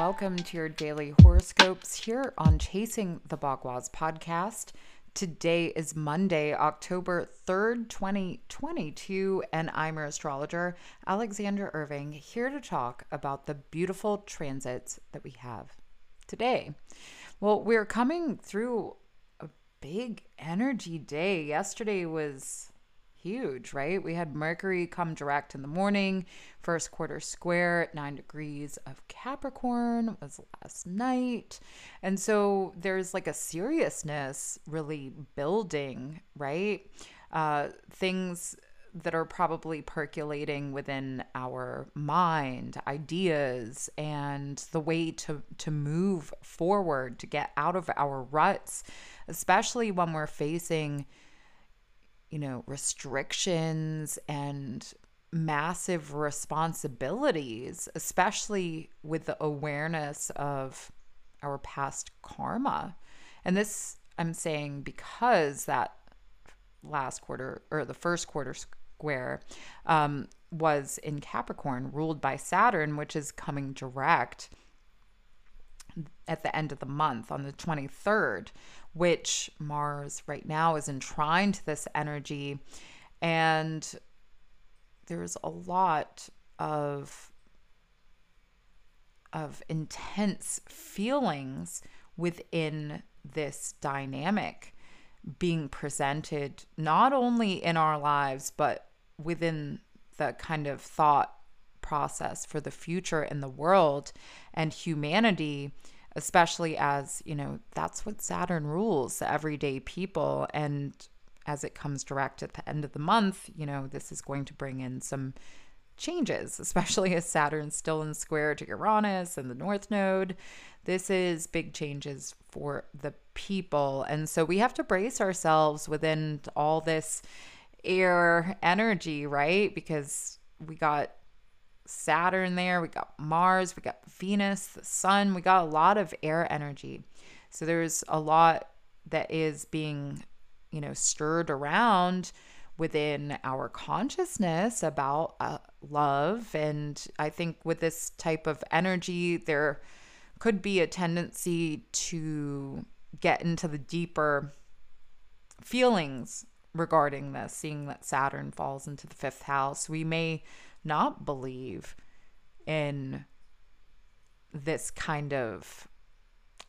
welcome to your daily horoscopes here on Chasing the Bagua podcast. Today is Monday, October 3rd, 2022, and I'm your astrologer, Alexandra Irving, here to talk about the beautiful transits that we have today. Well, we're coming through a big energy day. Yesterday was huge, right? We had Mercury come direct in the morning, first quarter square at nine degrees of Capricorn was last night. And so there's like a seriousness really building, right? Uh, things that are probably percolating within our mind, ideas, and the way to, to move forward, to get out of our ruts, especially when we're facing you know, restrictions and massive responsibilities, especially with the awareness of our past karma. And this I'm saying because that last quarter or the first quarter square um, was in Capricorn, ruled by Saturn, which is coming direct at the end of the month on the 23rd which Mars right now is enshrined to this energy. And there's a lot of of intense feelings within this dynamic being presented not only in our lives but within the kind of thought process for the future in the world and humanity especially as, you know, that's what Saturn rules, the everyday people. And as it comes direct at the end of the month, you know, this is going to bring in some changes, especially as Saturn's still in square to Uranus and the North Node. This is big changes for the people. And so we have to brace ourselves within all this air energy, right? Because we got Saturn there, we got Mars, we got Venus, the sun, we got a lot of air energy. So there's a lot that is being, you know, stirred around within our consciousness about uh, love. And I think with this type of energy, there could be a tendency to get into the deeper feelings regarding this, seeing that Saturn falls into the fifth house. We may not believe in this kind of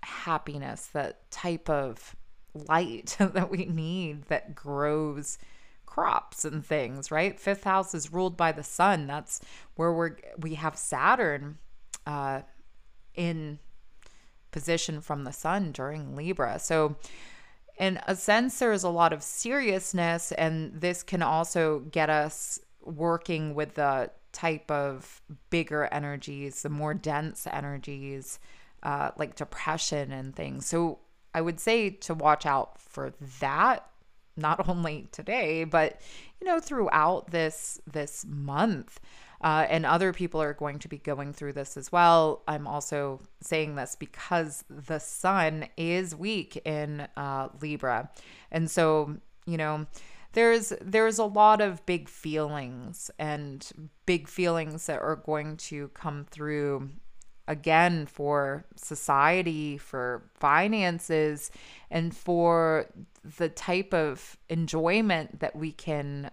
happiness, that type of light that we need that grows crops and things, right? Fifth house is ruled by the sun. That's where we're we have Saturn uh in position from the sun during Libra. So in a sense there is a lot of seriousness and this can also get us working with the type of bigger energies, the more dense energies, uh, like depression and things. So I would say to watch out for that, not only today, but you know throughout this this month. Uh, and other people are going to be going through this as well. I'm also saying this because the sun is weak in uh, Libra, and so you know there's there's a lot of big feelings and big feelings that are going to come through again for society for finances and for the type of enjoyment that we can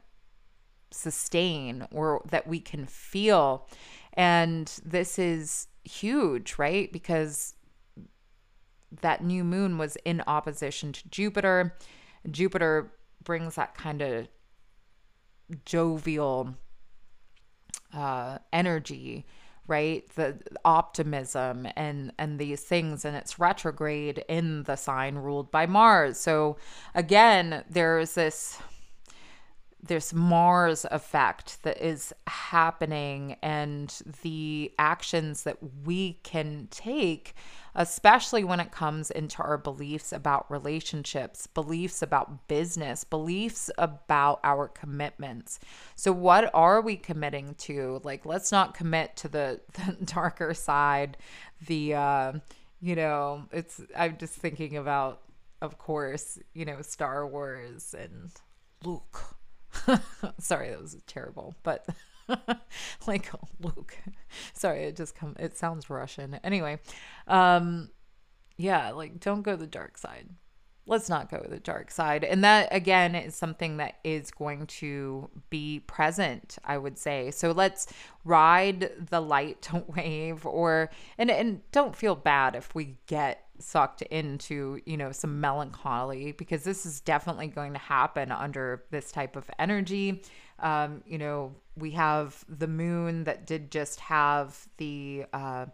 sustain or that we can feel. And this is huge right? Because that new moon was in opposition to Jupiter. Jupiter brings that kind of jovial uh, energy right? The optimism and and these things. And it's retrograde in the sign ruled by mars. So again there's this this Mars effect that is happening and the actions that we can take, especially when it comes into our beliefs about relationships, beliefs about business, beliefs about our commitments. So, what are we committing to? Like, let's not commit to the, the darker side, the, uh, you know, it's, I'm just thinking about, of course, you know, Star Wars and Luke Sorry, that was terrible. But like Luke. Sorry, it just come it sounds Russian. Anyway, um yeah, like don't go the dark side. Let's not go to the dark side. And that again is something that is going to be present, I would say. So let's ride the light don't wave or and and don't feel bad if we get sucked into, you know, some melancholy because this is definitely going to happen under this type of energy. Um, you know, we have the moon that did just have the uh,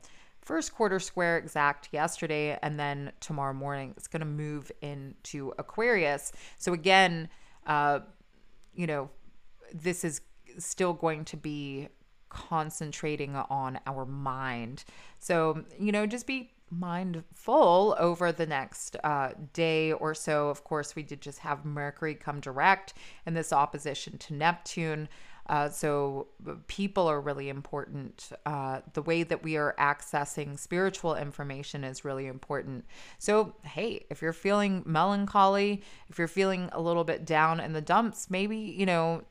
first quarter square exact yesterday, and then tomorrow morning it's going to move into Aquarius. So, again, uh, you know, this is still going to be concentrating on our mind. So, you know, just be mindful over the next uh, day or so. Of course, we did just have Mercury come direct in this opposition to Neptune. Uh, so, people are really important. Uh, the way that we are accessing spiritual information is really important. So, hey, if you're feeling melancholy, if you're feeling a little bit down in the dumps, maybe, you know,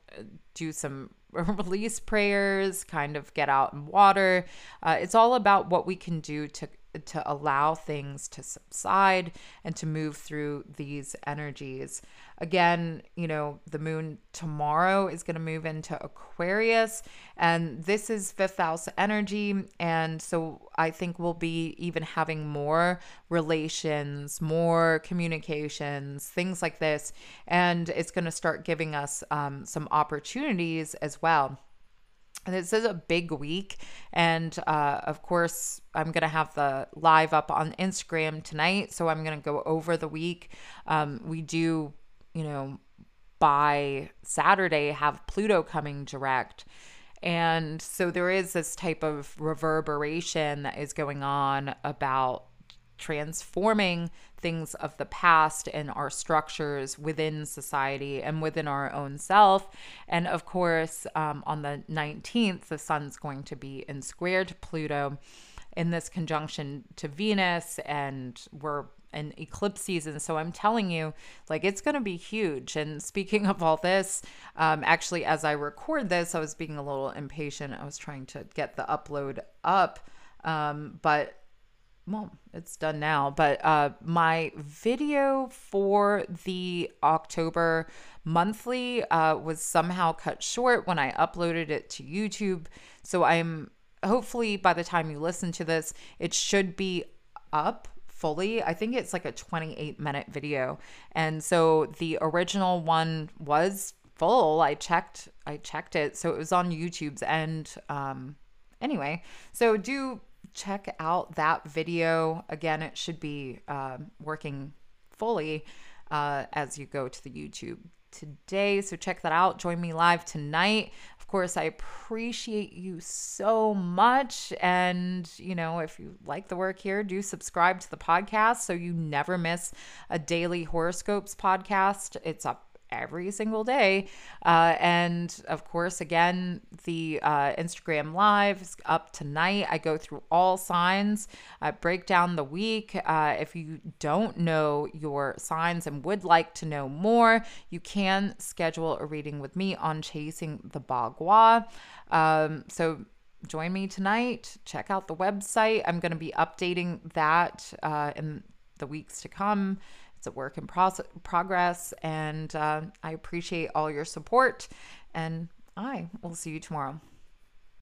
do some release prayers, kind of get out in water. Uh, it's all about what we can do to to allow things to subside and to move through these energies. Again, you know, the moon tomorrow is going to move into Aquarius, and this is fifth house energy. And so I think we'll be even having more relations, more communications, things like this. And it's going to start giving us um, some opportunities as well. And this is a big week. And uh, of course, I'm going to have the live up on Instagram tonight. So I'm going to go over the week. Um, we do, you know, by Saturday have Pluto coming direct. And so there is this type of reverberation that is going on about transforming things of the past and our structures within society and within our own self. And of course, um, on the 19th, the sun's going to be in square to Pluto in this conjunction to Venus, and we're in eclipse season. So I'm telling you, like, it's going to be huge. And speaking of all this, um, actually, as I record this, I was being a little impatient. I was trying to get the upload up. Um, but well, it's done now, but uh, my video for the October monthly uh, was somehow cut short when I uploaded it to YouTube. So I'm hopefully by the time you listen to this, it should be up fully. I think it's like a 28 minute video. And so the original one was full. I checked I checked it. So it was on YouTube's end um anyway. So do check out that video. Again, it should be uh, working fully uh, as you go to the YouTube today. So check that out. Join me live tonight. Of course, I appreciate you so much. And, you know, if you like the work here, do subscribe to the podcast so you never miss a daily horoscopes podcast. It's up every single day. Uh, and of course, again, the uh, Instagram Live is up tonight. I go through all signs, I break down the week. Uh, if you don't know your signs and would like to know more, you can schedule a reading with me on Chasing the Bagua. Um, so join me tonight. Check out the website. I'm going to be updating that uh, in the weeks to come. It's a work in pro- progress, and uh, I appreciate all your support. And I will see you tomorrow.